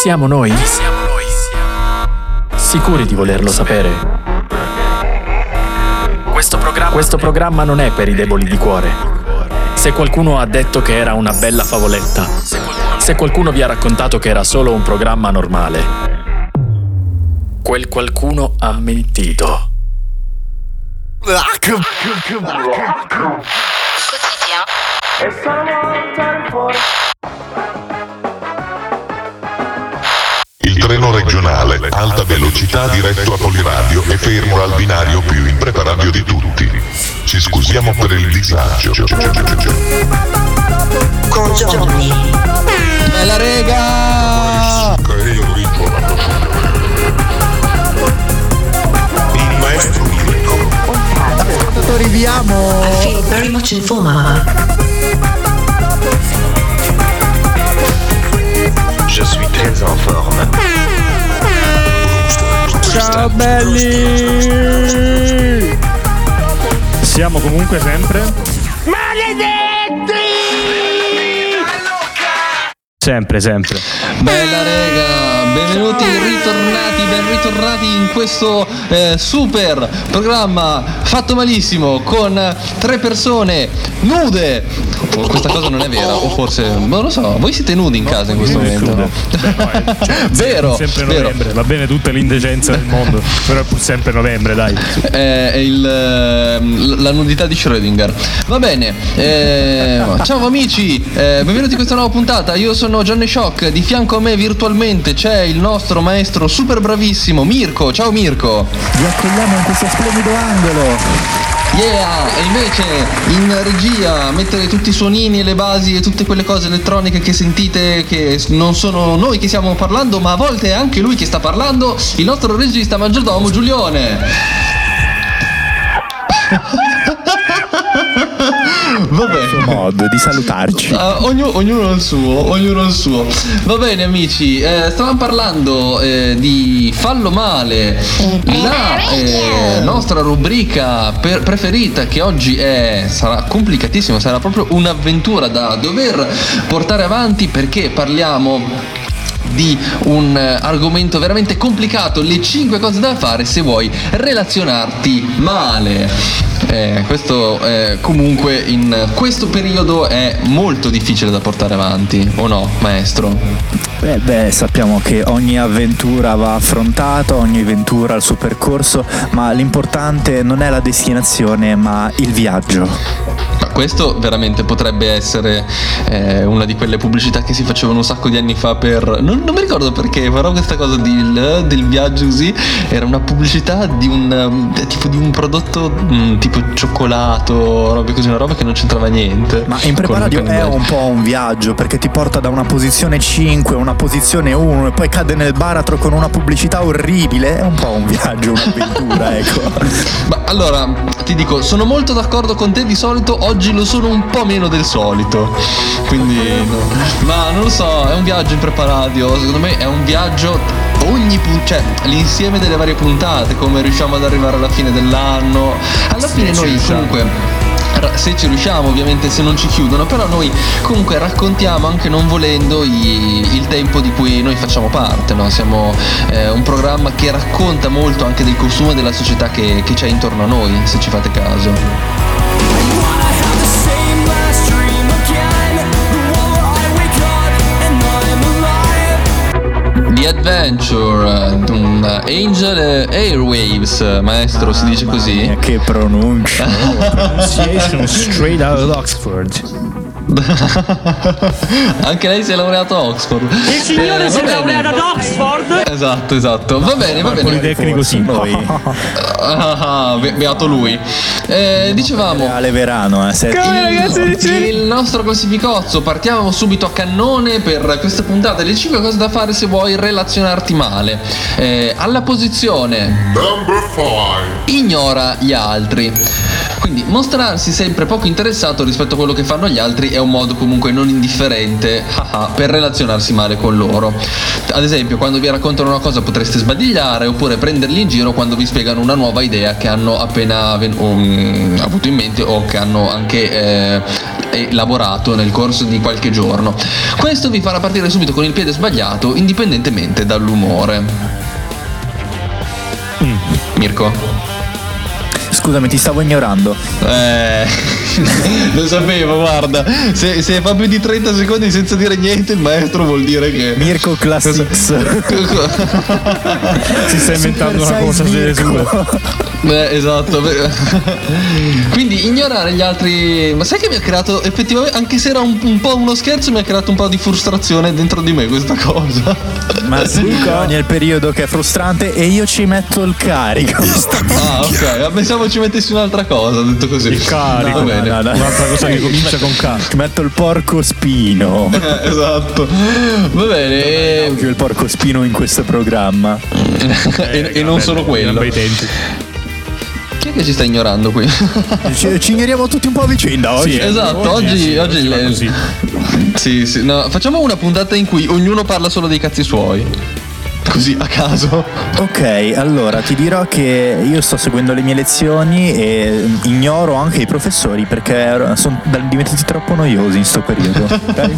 siamo noi? Sicuri di volerlo sapere? Questo programma, Questo programma non è per i deboli di cuore. Se qualcuno ha detto che era una bella favoletta, se qualcuno vi ha raccontato che era solo un programma normale, quel qualcuno ha mentito. Il treno regionale, alta velocità diretto a Poliradio e fermo al binario più impreparato di tutti. Ci scusiamo per il disagio. Con Johnny. Bella rega! Il maestro Mirko. Ascoltatori, vi amo! I feel Je suis très en forme. Ciao belli! Siamo comunque sempre. Sempre, sempre. Bella rega! Benvenuti, ritornati, ben ritornati in questo eh, super programma fatto malissimo con tre persone nude. Questa cosa non è vera, o forse non lo so. Voi siete nudi in casa in questo momento? no? vero, Sempre vero. novembre, va bene tutta l'indecenza del mondo, però è pur sempre novembre, dai. Eh, è il, ehm, la nudità di Schrödinger. Va bene, eh, ciao amici, eh, benvenuti in questa nuova puntata. Io sono Johnny Shock, di fianco a me virtualmente c'è il nostro maestro super bravissimo Mirko. Ciao Mirko. Vi accogliamo in questo splendido angolo. Yeah! E invece in regia mettere tutti i suonini e le basi e tutte quelle cose elettroniche che sentite che non sono noi che stiamo parlando, ma a volte è anche lui che sta parlando, il nostro regista maggiordomo Giulione. Vabbè. Modo di salutarci. Ah, ognu- ognuno il suo, ognuno il suo. Va bene amici, eh, stavamo parlando eh, di Fallo Male, la eh, nostra rubrica per- preferita che oggi è, sarà complicatissima, sarà proprio un'avventura da dover portare avanti perché parliamo di un eh, argomento veramente complicato, le 5 cose da fare se vuoi relazionarti male. Eh, questo eh, comunque in questo periodo è molto difficile da portare avanti, o no, maestro? Beh, beh, sappiamo che ogni avventura va affrontata, ogni avventura ha il suo percorso, ma l'importante non è la destinazione, ma il viaggio. Questo veramente potrebbe essere eh, una di quelle pubblicità che si facevano un sacco di anni fa per... Non, non mi ricordo perché, però questa cosa del, del viaggio così era una pubblicità di un um, tipo di un prodotto mm, tipo cioccolato, robe così, una roba che non c'entrava niente. Ma in preparadio è un po' un viaggio perché ti porta da una posizione 5 a una posizione 1 e poi cade nel baratro con una pubblicità orribile. È un po' un viaggio, un'avventura, ecco. Ma allora, ti dico, sono molto d'accordo con te di solito, oggi lo sono un po' meno del solito. Quindi, no. ma non lo so, è un viaggio in preparadio, secondo me è un viaggio ogni puntata, cioè l'insieme delle varie puntate, come riusciamo ad arrivare alla fine dell'anno. Alla fine noi comunque se ci riusciamo ovviamente se non ci chiudono però noi comunque raccontiamo anche non volendo i- il tempo di cui noi facciamo parte no? siamo eh, un programma che racconta molto anche del consumo della società che, che c'è intorno a noi se ci fate caso The Adventure un Angel Airwaves maestro si dice così Che pronuncia. Pronunciation straight out of Oxford. Anche lei si è laureato a Oxford. Il signore si è laureato ad Oxford? Esatto, esatto. Va bene, va bene. Politecnico sì. Noi. Ah, ah, be- beato lui. Eh, dicevamo. Reale Verano, eh. se- Il, il nostro classificozzo, partiamo subito a cannone per questa puntata. Le 5 cose da fare se vuoi relazionarti male. Eh, alla posizione Number 5. ignora gli altri. Quindi mostrarsi sempre poco interessato rispetto a quello che fanno gli altri è un modo comunque non indifferente haha, per relazionarsi male con loro. Ad esempio, quando vi raccontano una cosa potreste sbadigliare oppure prenderli in giro quando vi spiegano una nuova idea che hanno appena ven- um, avuto in mente o che hanno anche eh, elaborato nel corso di qualche giorno. Questo vi farà partire subito con il piede sbagliato, indipendentemente dall'umore. Mirko? Scusami, ti stavo ignorando. Eh, lo sapevo, guarda. Se, se fa più di 30 secondi senza dire niente, il maestro vuol dire che. Mirko Classics. Si sta inventando Super una cosa Mirko. sue. Beh, esatto. Quindi ignorare gli altri. Ma sai che mi ha creato effettivamente, anche se era un, un po' uno scherzo, mi ha creato un po' di frustrazione dentro di me questa cosa. Ma sì, ogni il periodo che è frustrante e io ci metto il carico. Ah, ok. Ma Pensavo ci mettessi un'altra cosa, detto così. Il carico. Bene. no, no. Un'altra cosa che comincia con K. Metto il porco spino. Eh, esatto. Va bene. E, Più il porco spino in questo programma. e- e non solo quello. Tempi. Chi è che ci sta ignorando qui? Ci, ci ignoriamo tutti un po' a vicenda oggi. Sì, eh. esatto, oggi, oggi, fa le- così. Sì, sì, no, facciamo una puntata in cui ognuno parla solo dei cazzi suoi. Così a caso. Ok, allora ti dirò che io sto seguendo le mie lezioni e ignoro anche i professori perché sono diventati troppo noiosi in sto periodo. ok?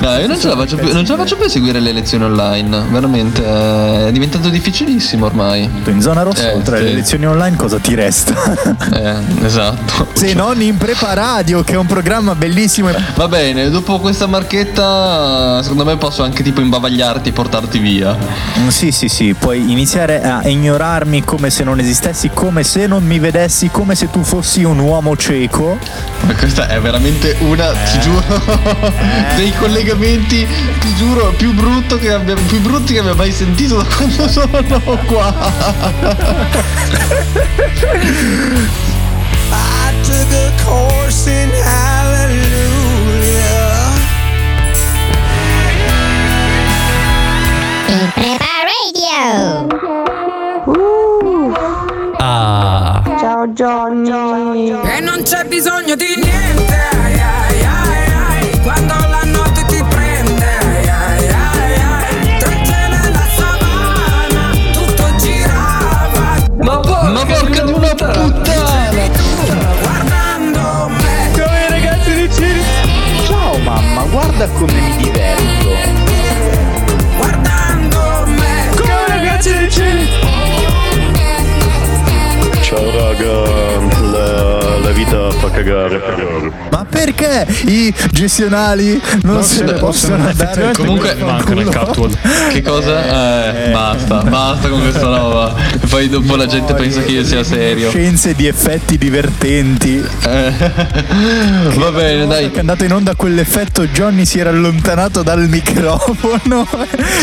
No, io non ce la faccio più, non ce la faccio più a seguire le lezioni online. Veramente. eh, È diventato difficilissimo ormai. In zona rossa, Eh, oltre sì. alle lezioni online, cosa ti resta? Eh, esatto. Se non in Preparadio, che è un programma bellissimo. e- Va bene, dopo questa marchetta, secondo me posso anche tipo imbavagliarti e portarti via. Mm, Sì, sì, sì, puoi iniziare a ignorarmi come se non esistessi, come se non mi vedessi, come se tu fossi un uomo cieco. Ma questa è veramente una, ti giuro, dei collegamenti, ti giuro, più, brutto che abbia, più brutti che abbia mai sentito da quando sono qua. I took a course in hallelujah. Radio. Ciao Johnny. E non c'è bisogno di niente. ai, ai, ai, ai, Quando la notte ti prende. ai, ai, ai, ai. Tra il cielo e la savana. Tutto girava. Ma, ma porca di una puttana! Guardando me. Ciao mamma, guarda come mi diverto. Vita fa cagare. Ma perché i gestionali non, se ne possono andare? Comunque- manca nel catwalk. Che cosa? Eh, basta, basta con questa roba. E poi dopo la gente pensa che io sia serio. Scienze di effetti divertenti. Eh, Va bene, dai. Che è andato in onda quell'effetto Johnny si era allontanato dal microfono.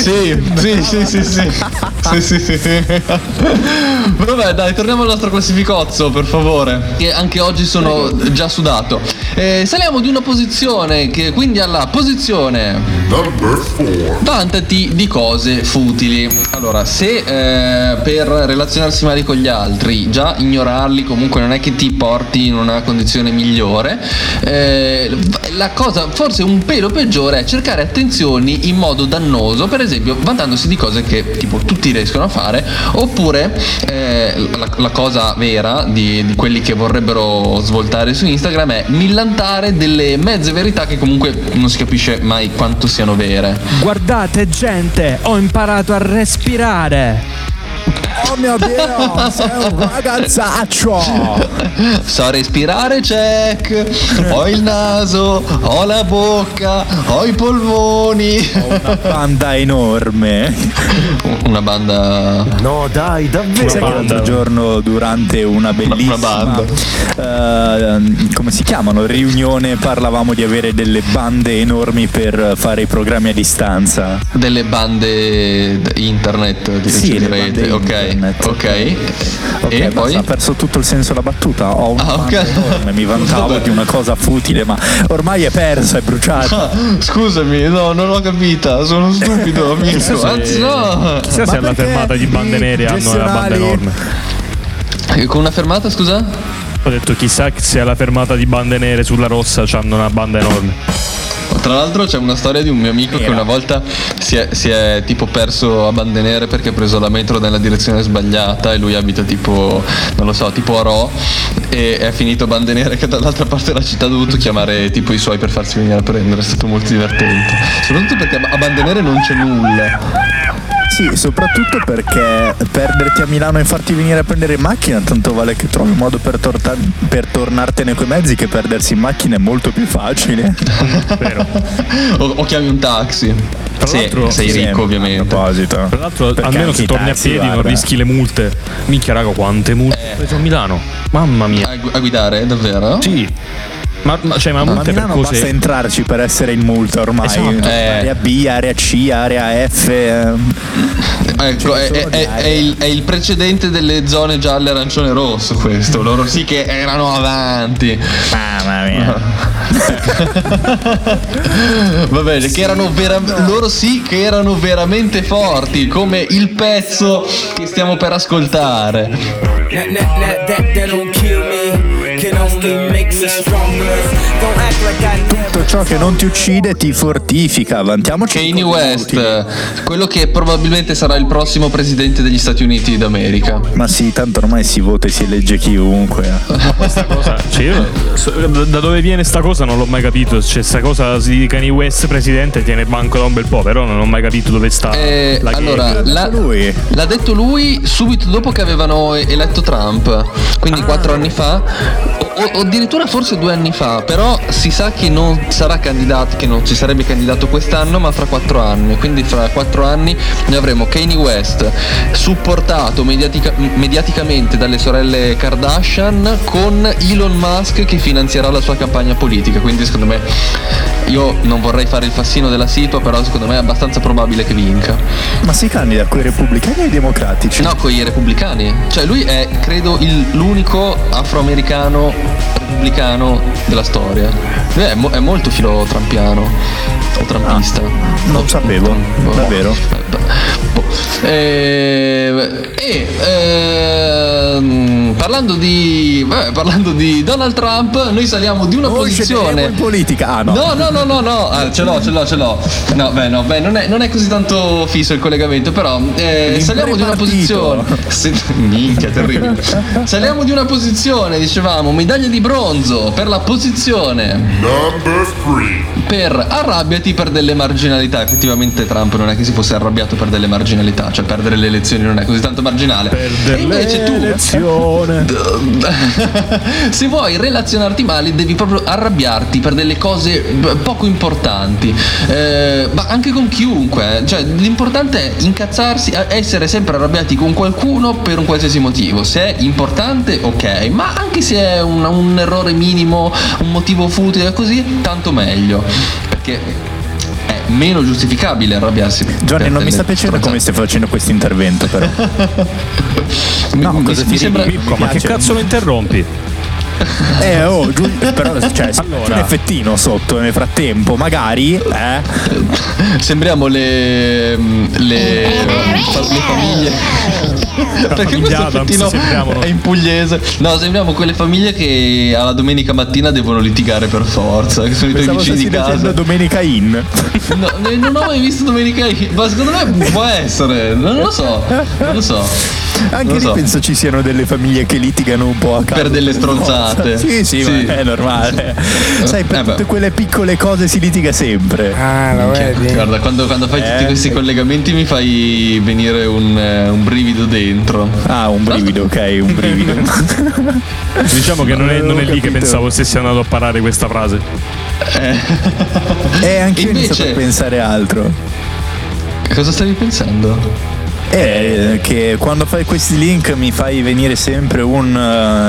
Sì, sì, sì, sì, sì. Sì, sì, sì, sì. Vabbè, dai, torniamo al nostro classificozzo, per favore. Che anche oggi sono già sudato. Eh, saliamo di una posizione, che quindi alla posizione Number 4. Vantati di cose futili. Allora, se eh, per relazionarsi male con gli altri già ignorarli comunque non è che ti porti in una condizione migliore, eh, la cosa forse un pelo peggiore è cercare attenzioni in modo dannoso, per esempio vantandosi di cose che tipo tutti riescono a fare, oppure eh, la, la cosa vera di, di quelli che vorrebbero svoltare su Instagram è millantare delle mezze verità che comunque non si capisce mai quanto siano vere. Guardate gente, ho imparato a respirare. Oh mio Dio, sei un ragazzaccio. So respirare, check. Ho il naso, ho la bocca, ho i polmoni. Una banda enorme. Una banda. No, dai, davvero. Sai che l'altro giorno durante una bellissima Una banda. eh, come si chiamano? Riunione parlavamo di avere delle bande enormi per fare i programmi a distanza. Delle bande internet, di Sì, rete. Ok. Internet. Ok. Ok, e basta, poi. ha perso tutto il senso la battuta. Ho una Ah, ok. banda enorme, mi vantavo Vabbè. di una cosa futile, ma ormai è persa, è bruciata. Ah, scusami, no, non l'ho capita, sono stupido, amico. Anzi, no. Chissà Ma se alla fermata di bande nere hanno una banda enorme. Eh, Con una fermata, scusa? Ho detto chissà se alla fermata di bande nere sulla rossa hanno una banda enorme. Tra l'altro c'è una storia di un mio amico che una volta si è, si è tipo perso a Bandenere perché ha preso la metro nella direzione sbagliata e lui abita tipo, non lo so, tipo a Ro e è finito a Bandenere che dall'altra parte della città ha dovuto chiamare tipo i suoi per farsi venire a prendere, è stato molto divertente. Soprattutto perché a Bandenere non c'è nulla. Sì, soprattutto perché perderti a Milano e farti venire a prendere in macchina, tanto vale che trovi un modo per, torta- per tornartene coi mezzi che perdersi in macchina è molto più facile. o, o chiami un taxi. Sì, l'altro- sei sì, ricco a ovviamente. proposito. Tra l'altro, Perché almeno se torni a taxi, piedi non guarda. rischi le multe. Minchia, raga, quante multe ho preso a Milano. Mamma mia. A, gu- a guidare, davvero? Sì. Ma, ma, cioè, ma Ma a multe per Milano basta cose. entrarci per essere in multa ormai. Esatto. Eh. Area B, area C, area F. ehm. Ecco, è, è- è- è il, è il precedente delle zone gialle, arancione, rosso questo. Loro sì che erano avanti. Mamma mia. Va bene, che erano vera- loro sì che erano veramente forti, come il pezzo che stiamo per ascoltare. That, that, that, that, that Tutto ciò che non ti uccide ti fortifica. Vantiamoci. Kanye West, quello che probabilmente sarà il prossimo presidente degli Stati Uniti d'America. Ma sì, tanto ormai si vota e si elegge chiunque. Questa cosa. Cioè, io, da dove viene sta cosa non l'ho mai capito. Cioè, sta cosa di Kanye West presidente tiene banco da un bel po', però non ho mai capito dove sta Eh, la allora, lui. l'ha detto lui subito dopo che avevano eletto Trump, quindi quattro anni fa, o, o addirittura forse due anni fa, però si sa che non sarà candidato, che non si sarebbe candidato quest'anno, ma fra quattro anni, quindi fra quattro anni noi avremo Kanye West supportato mediatica- mediaticamente dalle sorelle Kardashian con Elon Musk che finanzierà la sua campagna politica, quindi secondo me io non vorrei fare il fassino della SIPA, però secondo me è abbastanza probabile che vinca. Ma si candida con i repubblicani e i democratici? No, con i repubblicani. Cioè, lui è, credo, il- l'unico afroamericano repubblicano della storia. Lui è, mo- è molto filo trampiano. Trampista. non sapevo, davvero. Boh. Eh, E ehm, parlando di. vabbè, parlando di Donald Trump, noi saliamo di una Noi posizione. in politica. Ah no. No, no, no, no, no, ah, ce l'ho, ce l'ho, ce l'ho. No, beh, no, beh, non è, non è così tanto fisso il collegamento, però eh, saliamo di una posizione. Se- minchia, terribile. saliamo di una posizione, dicevamo, medaglia di bronzo per la posizione. Number 3. Per arrabbiati per delle marginalità. Effettivamente Trump non è che si fosse arrabbiato per delle marginalità, cioè perdere le elezioni non è così tanto marginale. e invece tu Elezione. se vuoi relazionarti male devi proprio arrabbiarti per delle cose poco importanti Eh, ma anche con chiunque eh. cioè l'importante è incazzarsi essere sempre arrabbiati con qualcuno per un qualsiasi motivo se è importante ok ma anche se è un, un errore minimo un motivo futile così tanto meglio perché meno giustificabile arrabbiarsi per non mi sta piacendo come stai facendo questo intervento, però. No, Mi- cosa mi ti sembra- ridi? Mirko, ma che cazzo lo interrompi? Eh, oh, giu- però, cioè, Allora. c'è un effettino sotto nel frattempo, magari, eh. Sembriamo le. le. fa- le famiglie. Perché famiglia questo effettino sembriamo, è in pugliese. No, sembriamo quelle famiglie che alla domenica mattina devono litigare per forza. Che sono i tuoi Pensavo vicini di casa. Domenica In. No, non ho mai visto domenica In, ma secondo me può essere. Non lo so. Non lo so. Anche Non lì so. penso ci siano delle famiglie che litigano un po' a caso. Per delle stronzate. Sì, sì, Sì. ma è normale. Sai, per Eh beh. tutte quelle piccole cose si litiga sempre. Ah, lo vedi? Guarda, quando, quando fai tutti Eh, questi sì. collegamenti mi fai venire un, eh, un brivido dentro. Ah, un brivido, ok, un brivido. Diciamo che non è, non è lì che pensavo stessi andando a parare questa frase. E anche io ho iniziato Invece- a pensare altro. Cosa stavi pensando? Eh, che quando fai questi link mi fai venire sempre un.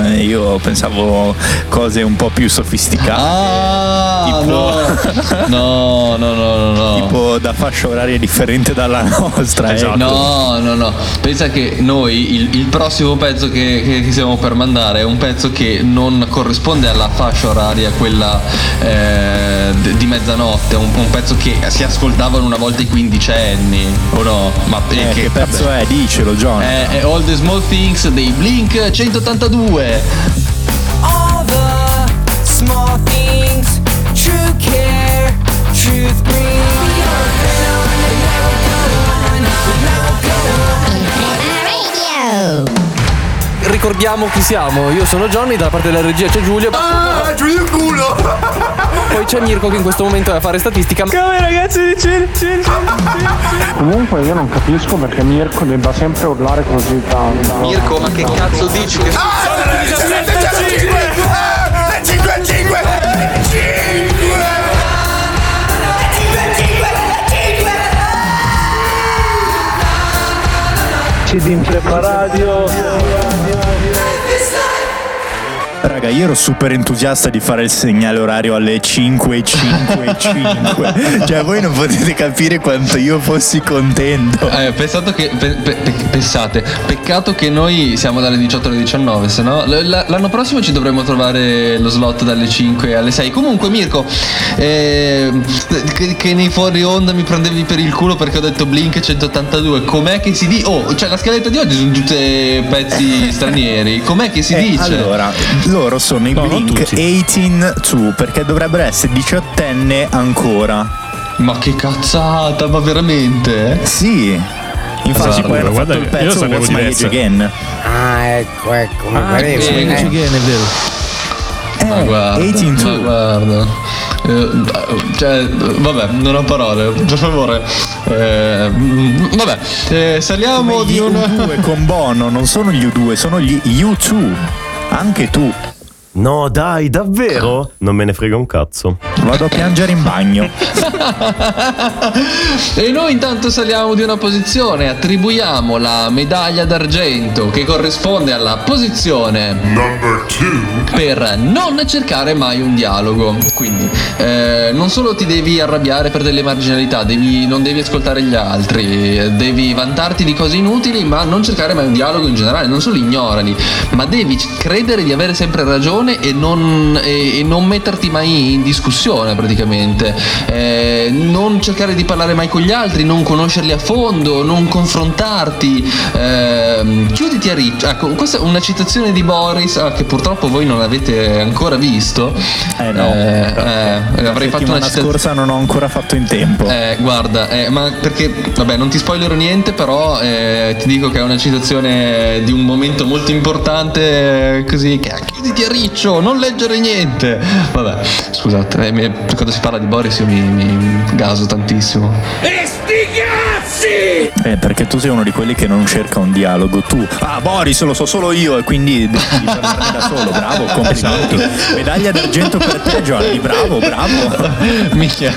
eh, io pensavo cose un po' più sofisticate. Ah, Tipo- no. no, no, no, no. Tipo da fascia oraria differente dalla nostra. Esatto. ecco. No, no, no. Pensa che noi il, il prossimo pezzo che, che, che stiamo per mandare è un pezzo che non corrisponde alla fascia oraria, quella eh, di mezzanotte. Un, un pezzo che si ascoltavano una volta i quindicenni, o no? Ma Eh, che cazzo è? Dicelo, John. È, è All the Small Things dei Blink 182. All the small things, true care, truth brings. Ricordiamo chi siamo, io sono Johnny, dalla parte della regia c'è Giulio. Ah, Giulio culo! Poi c'è Mirko che in questo momento è a fare statistica. Come ragazzi, c'è, c'è, Comunque io non capisco perché Mirko debba sempre urlare così tanto. Mirko, ma che cazzo dici? Che... Ah, le 17 5! Le 5 5! Le 5! Siete impreparati? Raga, io ero super entusiasta di fare il segnale orario alle 5 5 5. cioè, voi non potete capire quanto io fossi contento. Eh, pensato che, pe- pe- pe- pensate, peccato che noi siamo dalle 18 alle 19, se no l- l'anno prossimo ci dovremmo trovare lo slot dalle 5 alle 6. Comunque Mirko, eh, che, che nei fuori onda mi prendevi per il culo perché ho detto Blink 182, com'è che si dice? Oh, cioè la scaletta di oggi sono tutte pezzi stranieri, com'è che si Eh, dice? Allora, loro sono i No, Blink tutti. 18 perché dovrebbero essere diciottenne ancora. Ma che cazzata, ma veramente? Sì. Infatti Esatto. poi hanno Guarda fatto il pezzo What's My. Age Again. Ah, ecco, ecco, Ah, pareva. sì, eh. again, è vero. Ma guarda, 18 ma guarda. Eh, cioè, vabbè, non ho parole, per favore. Eh, mm, vabbè, eh, saliamo di Gli un. U2 con Bono non sono gli U2, sono gli U2. Anche tu. No, dai, davvero? Non me ne frega un cazzo. Vado a piangere in bagno. e noi intanto saliamo di una posizione, attribuiamo la medaglia d'argento che corrisponde alla posizione number 2 per non cercare mai un dialogo. Quindi, eh, non solo ti devi arrabbiare per delle marginalità, devi- non devi ascoltare gli altri, eh, devi vantarti di cose inutili, ma non cercare mai un dialogo in generale, non solo ignorali, ma devi credere di avere sempre ragione e non, e- e non metterti mai in discussione praticamente. Eh, non cercare di parlare mai con gli altri, non conoscerli a fondo, non confrontarti. ehm, chiuditi a riccio. Ecco, questa è una citazione di Boris ah, che purtroppo voi non avete ancora visto. Eh no. Eh, eh, avrei fatto una La citazione. scorsa non ho ancora fatto in tempo. Eh, guarda, eh, ma perché, vabbè, non ti spoilerò niente, però eh, ti dico che è una citazione di un momento molto importante, eh, così, che chiuditi a riccio, non leggere niente. Vabbè, scusate, eh, quando si parla di Boris io mi, mi gaso tantissimo. E sti cazzi! Eh, perché tu sei uno di quelli che non cerca un dialogo. Tu, ah, Boris, lo so solo io, e quindi devi parlarne da solo. Bravo, complimenti. Medaglia d'argento per te, Johnny. Bravo, bravo. Minchia.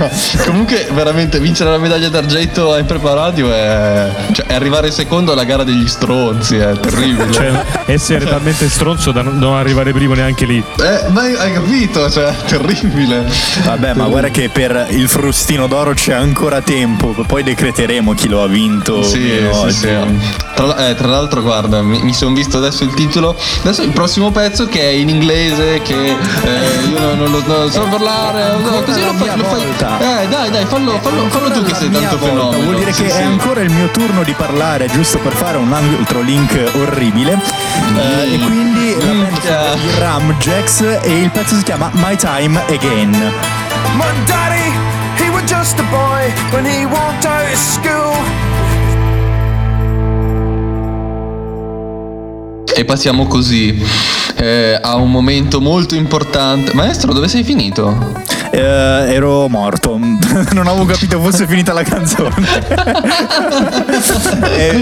Comunque, veramente, vincere la medaglia d'argento ai Prepa Radio è, cioè, è arrivare secondo alla gara degli stronzi, è terribile. Cioè, essere talmente stronzo da non arrivare primo neanche lì. Eh, ma hai capito? Cioè, terribile. Vabbè, ma guarda che per il frustino d'oro c'è ancora tempo. Poi decreteremo chi lo ha vinto. Sì, meno sì, oggi. sì. Tra, eh, tra l'altro, guarda, mi, mi sono visto adesso il titolo. Adesso il prossimo pezzo che è in inglese, che eh, io non, non lo non so parlare. no, così lo fai. Lo fai eh, dai, dai, fallo, fallo, fallo tu che sei tanto volta, fenomeno. Vuol dire Sì, che sì. è ancora il mio turno di parlare, giusto per fare un altro link orribile. Eh, e quindi la band sono i Ram Jacks e il pezzo si chiama My Time Again. My daddy, he was just a boy when he walked out of school. E passiamo così eh, a un momento molto importante. Maestro, dove sei finito? Eh, ero morto, non avevo capito fosse finita la canzone. Eh,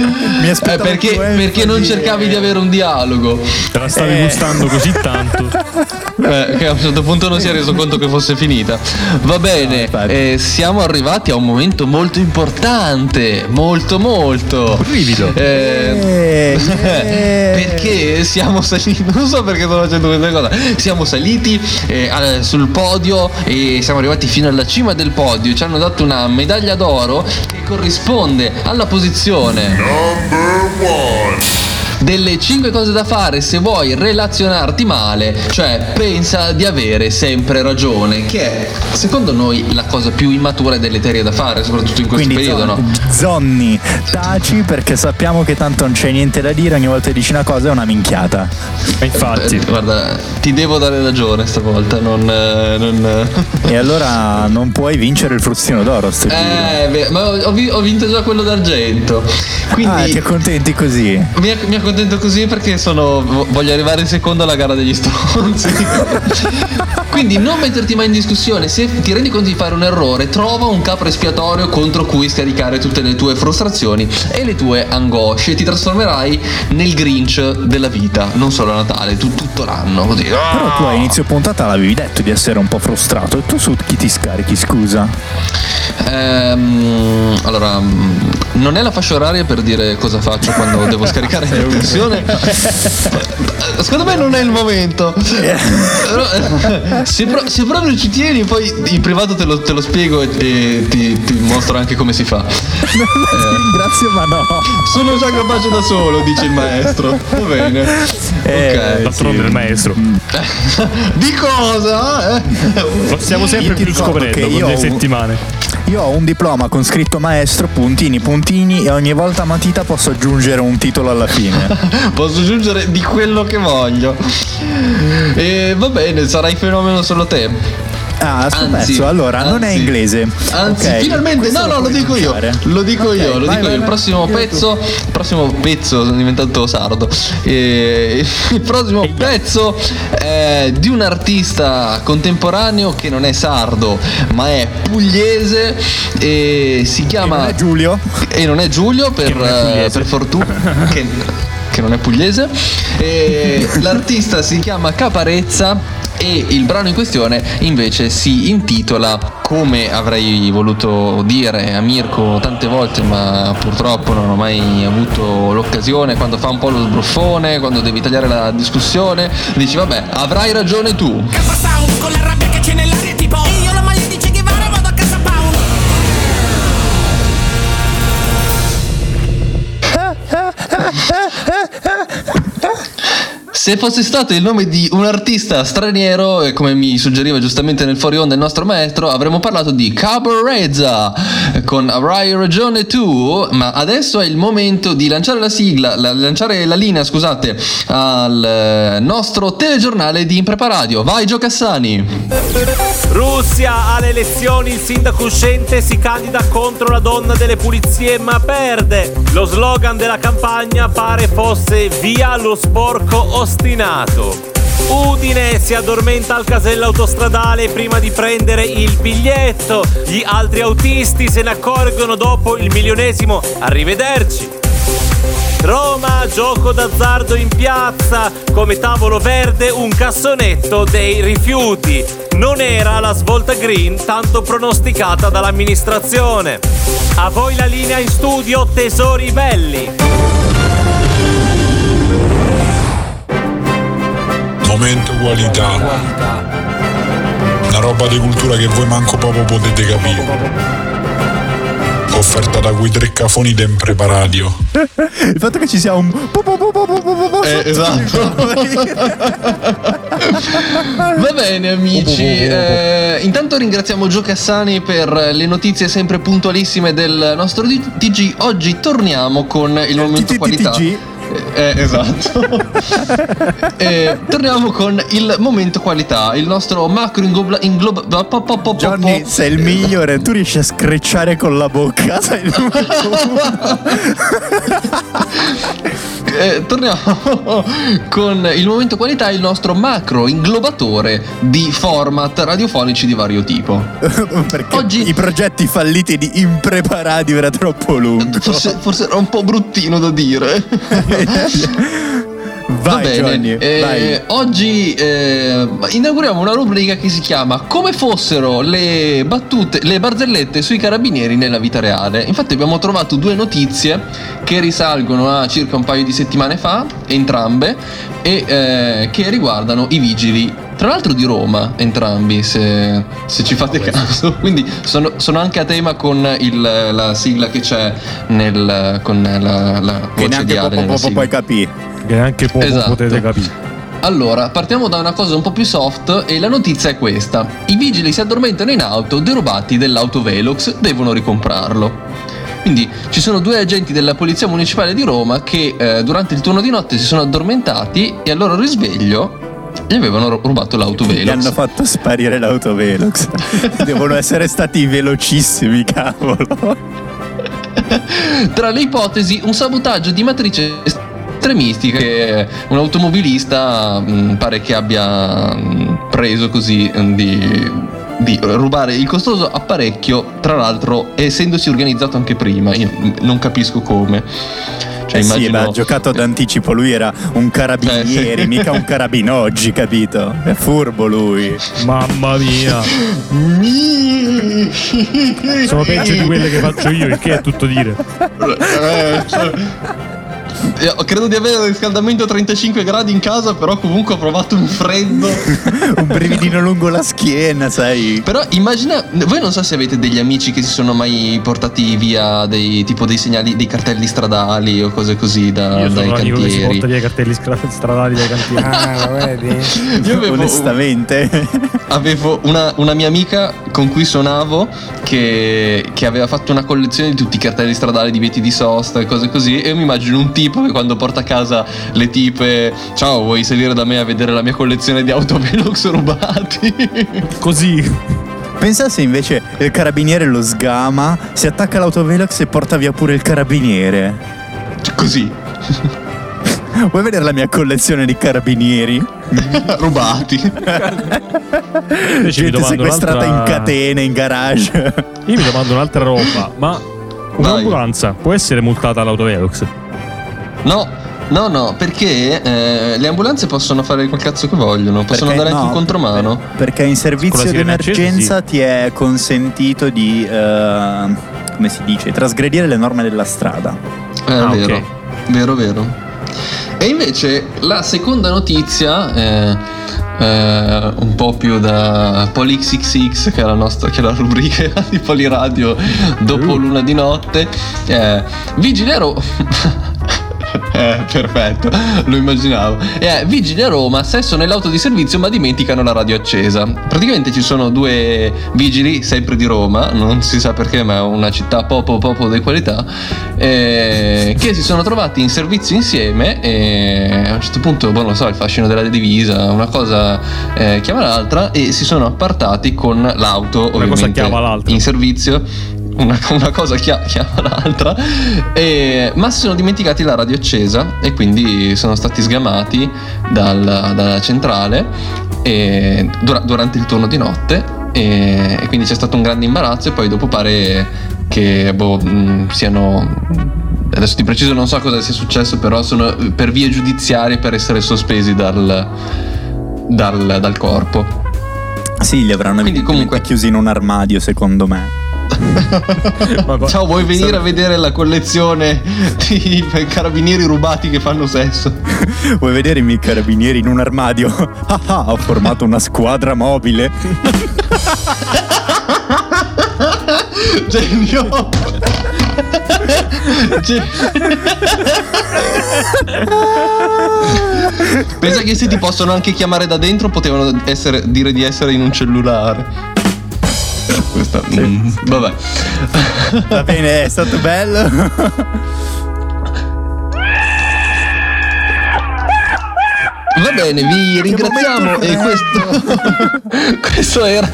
mi Eh, aspettavo perché, perché non cercavi di avere un dialogo? Te la stavi Eh. gustando così tanto. Che a un certo punto non si è reso conto che fosse finita. Va bene, eh, siamo arrivati a un momento molto importante, molto molto. Brivido. Eh, perché siamo saliti, non so perché sto facendo questa cosa, siamo saliti eh, sul podio e siamo arrivati fino alla cima del podio, ci hanno dato una medaglia d'oro che corrisponde alla posizione delle 5 cose da fare se vuoi relazionarti male, cioè pensa di avere sempre ragione, che è secondo noi la cosa più immatura e deleteria da fare, soprattutto in questo Quindi periodo, no? Zon- Zonni, taci perché sappiamo che tanto non c'è niente da dire, ogni volta che dici una cosa è una minchiata. infatti. Eh, guarda, ti devo dare ragione stavolta, non... eh, non E allora non puoi vincere il frustino d'oro, sto eh, beh, ma ho, ho vi- ho vinto già quello d'argento. Quindi Ah, ti accontenti così. mi, acc- mi accontento contento così perché sono. voglio arrivare in secondo alla gara degli stronzi. Quindi non metterti mai in discussione. Se ti rendi conto di fare un errore, trova un capo espiatorio contro cui scaricare tutte le tue frustrazioni e le tue angosce. Ti trasformerai nel Grinch della vita, non solo a Natale, tu, tutto l'anno. Così. Però tu a inizio puntata l'avevi detto di essere un po' frustrato. E tu su chi ti scarichi, scusa? Ehm, allora, mm, non è la fascia oraria per dire cosa faccio quando devo scaricare la tensione. Secondo me non è il momento. Però, eh, se, pro- se proprio ci tieni, poi in privato te lo, te lo spiego e, e ti, ti mostro anche come si fa. Ringrazio, ma no. Sono già capace da solo, dice il maestro. Va bene. ok. D'altronde il maestro. Di cosa? Eh? Lo stiamo sempre ti più scoprendo con le settimane. Io ho un diploma con scritto maestro, puntini, puntini, e ogni volta matita posso aggiungere un titolo alla fine. Posso aggiungere di quello che voglio. E va bene, sarai fenomeno solo te. Ah, Anzi, pezzo, allora, non è anzi, inglese. Anzi, Ok, finalmente, no, no, lo dico io. Lo dico Ok, io, lo vai, dico vai, io. Il vai. prossimo tu. pezzo, il prossimo pezzo, sono diventato sardo. E, il prossimo pezzo è di un artista contemporaneo che non è sardo, ma è pugliese e si chiama è Giulio? E non è Giulio per, è per fortuna che, che non è pugliese. E l'artista si chiama Caparezza e il brano in questione invece si intitola come avrei voluto dire a Mirko tante volte ma purtroppo non ho mai avuto l'occasione. Quando fa un po' lo sbruffone quando devi tagliare la discussione dici vabbè avrai ragione tu. Che Se fosse stato il nome di un artista straniero, e come mi suggeriva giustamente nel fuori onda il nostro maestro, avremmo parlato di Cabarezza con Avrai ragione tu, ma adesso è il momento di lanciare la sigla, la- lanciare la linea, scusate, al eh, nostro telegiornale di Impreparadio. Vai Gio Cassani! Russia alle elezioni, il sindaco uscente si candida contro la donna delle pulizie ma perde. Lo slogan della campagna pare fosse via lo sporco ostinato. Udine si addormenta al casello autostradale prima di prendere il biglietto. Gli altri autisti se ne accorgono dopo il milionesimo arrivederci. Roma, gioco d'azzardo in piazza, come tavolo verde un cassonetto dei rifiuti. Non era la svolta green tanto pronosticata dall'amministrazione. A voi la linea in studio, tesori belli. Momento qualità. Una roba di cultura che voi manco proprio potete capire. Offerta da quei tre cafoni d'impreparadio. Il fatto che ci sia un. Eh, esatto. Va bene amici, eh, intanto ringraziamo Gio Cassani per le notizie sempre puntualissime del nostro TG. Oggi torniamo con il momento qualità. TTG? Eh, esatto. Eh, torniamo con il momento qualità, il nostro macro ingloba... ingloba po- po- po- Johnny, sei il migliore, tu riesci a screcciare con la bocca. Sei il Eh, torniamo con il momento qualità, il nostro macro inglobatore di format radiofonici di vario tipo. Perché i progetti falliti di impreparati era troppo lungo. Forse, forse era un po' bruttino da dire. Va Vai, bene, Johnny, eh, oggi eh, inauguriamo una rubrica che si chiama Come fossero le battute, le barzellette sui carabinieri nella vita reale. Infatti abbiamo trovato due notizie che risalgono a circa un paio di settimane fa, entrambe, e eh, che riguardano i vigili. Tra l'altro di Roma, entrambi, se, se ci fate caso. Quindi sono, sono anche a tema con il- la sigla che c'è nel, con la, la Che voce neanche poco nella poco sigla. puoi capire. Che neanche poco Esatto. potete capire. Allora, partiamo da una cosa un po' più soft e la notizia è questa. I vigili si addormentano in auto derubati dell'autovelox, devono ricomprarlo. Quindi ci sono due agenti della Polizia Municipale di Roma che eh, durante il turno di notte si sono addormentati e al loro risveglio gli avevano ru- rubato Gli l'autovelox. hanno fatto sparire l'autovelox. Devono essere stati velocissimi, cavolo. Tra le ipotesi, un sabotaggio di matrice tremisti che un automobilista mh, pare che abbia mh, preso così mh, di, di rubare il costoso apparecchio, tra l'altro essendosi organizzato anche prima, io non capisco come. Cioè, Eh sì, immagino- l'ha giocato d'anticipo, lui era un carabinieri, Eh, sì. mica un carabinoggi, capito? È furbo lui. Mamma mia. Sono peggio di quelle che faccio io, il che è tutto dire. Io credo di avere il riscaldamento a 35 gradi in casa, però comunque ho provato un freddo. un brividino lungo la schiena, sai? Però immagina, voi non so se avete degli amici che si sono mai portati via dei tipo dei segnali, dei cartelli stradali o cose così da, Io dai l'amico che si cantieri. porta via i cartelli stradali dai cantieri. Ah, lo vedi? Io avevo, Onestamente. avevo una, una mia amica con cui suonavo che, che aveva fatto una collezione di tutti i cartelli stradali, divieti di sosta e cose così. E io mi immagino un tipo che quando porta a casa le tipe, ciao, vuoi salire da me a vedere la mia collezione di autovelox rubati? Così. Pensa se invece il carabiniere lo sgama, si attacca all'autovelox e porta via pure il carabiniere. Così. Vuoi vedere la mia collezione di carabinieri? Rubati. Invece Gente sequestrata in un'altra- catene, in garage. Io mi domando un'altra roba, ma un'ambulanza può essere multata all'autovelox? No, no, no, perché eh, le ambulanze possono fare quel cazzo che vogliono, possono Perché andare anche no, in contromano. Perché in servizio sirena d'emergenza accesa, ti è consentito di, eh, come si dice, trasgredire le norme della strada. Eh, Ah, vero, ok. vero, vero. E invece la seconda notizia, eh, eh, un po' più da PolixXX, che è la nostra che è la rubrica di Poliradio dopo l'una di notte, eh, Roma. Eh, perfetto, lo immaginavo. Eh, vigili a Roma, sesso nell'auto di servizio ma dimenticano la radio accesa. Praticamente ci sono due vigili, sempre di Roma, non si sa perché, ma è una città poco poco di qualità, eh, che si sono trovati in servizio insieme e a un certo punto, boh, non so, il fascino della divisa, una cosa eh, chiama l'altra e si sono appartati con l'auto, cosa ovviamente, chiama l'altra. in servizio. Una, una cosa chia- chiama l'altra, e- ma si sono dimenticati la radio accesa e quindi sono stati sgamati dal- dalla centrale e- dura- durante il turno di notte e, e quindi c'è stato un grande imbarazzo e poi dopo pare che boh, mh, siano adesso di preciso non so cosa sia successo però sono per vie giudiziarie per essere sospesi dal, dal, dal corpo Sì, li avranno Quindi comunque- chiusi in un armadio, secondo me. Ciao, vuoi venire a vedere la collezione di carabinieri rubati che fanno sesso? Vuoi vedere i miei carabinieri in un armadio? Ah ah, ho formato una squadra mobile. Genio! Ge- Pensa che se ti possono anche chiamare da dentro, potevano essere- dire di essere in un cellulare. Questa, mm, vabbè. Va bene, è stato bello. Va bene, vi ringraziamo e questo, questo era,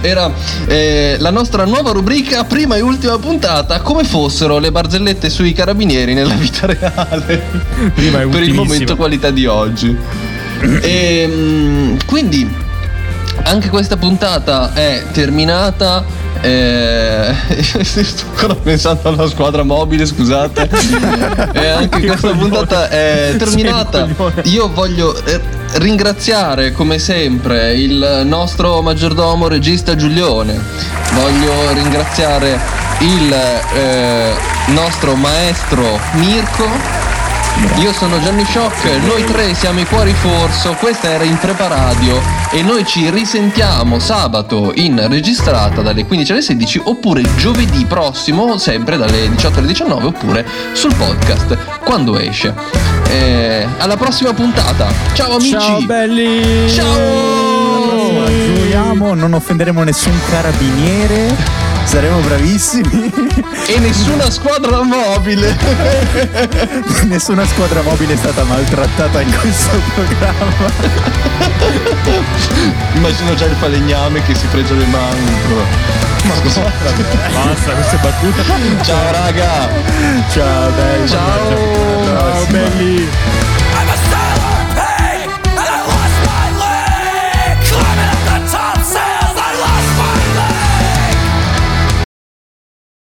era, eh, la nostra nuova rubrica, prima e ultima puntata, come fossero le barzellette sui carabinieri nella vita reale. Prima è per il ultimissima. momento qualità di oggi. E, quindi anche questa puntata è terminata. Eh, sto ancora pensando alla squadra mobile, scusate. E anche questa puntata è terminata. Io voglio eh, ringraziare come sempre il nostro maggiordomo regista Giulione. Voglio ringraziare il eh, nostro maestro Mirko. Io sono Gianni Shock, noi tre siamo i Cuori Forso, questa era Impreparadio e noi ci risentiamo sabato in registrata dalle 15 alle 16 oppure giovedì prossimo sempre dalle 18 alle 19 oppure sul podcast quando esce. Eh, alla prossima puntata, ciao amici! Ciao belli! Ciao! Offenderemo, non offenderemo nessun carabiniere, saremo bravissimi. E nessuna squadra mobile. Nessuna squadra mobile è stata maltrattata in questo programma. Immagino già il falegname che si fregia le mani. Ma scusa. Basta queste battute. Ciao raga. Ciao belli. Ciao. Ciao belli.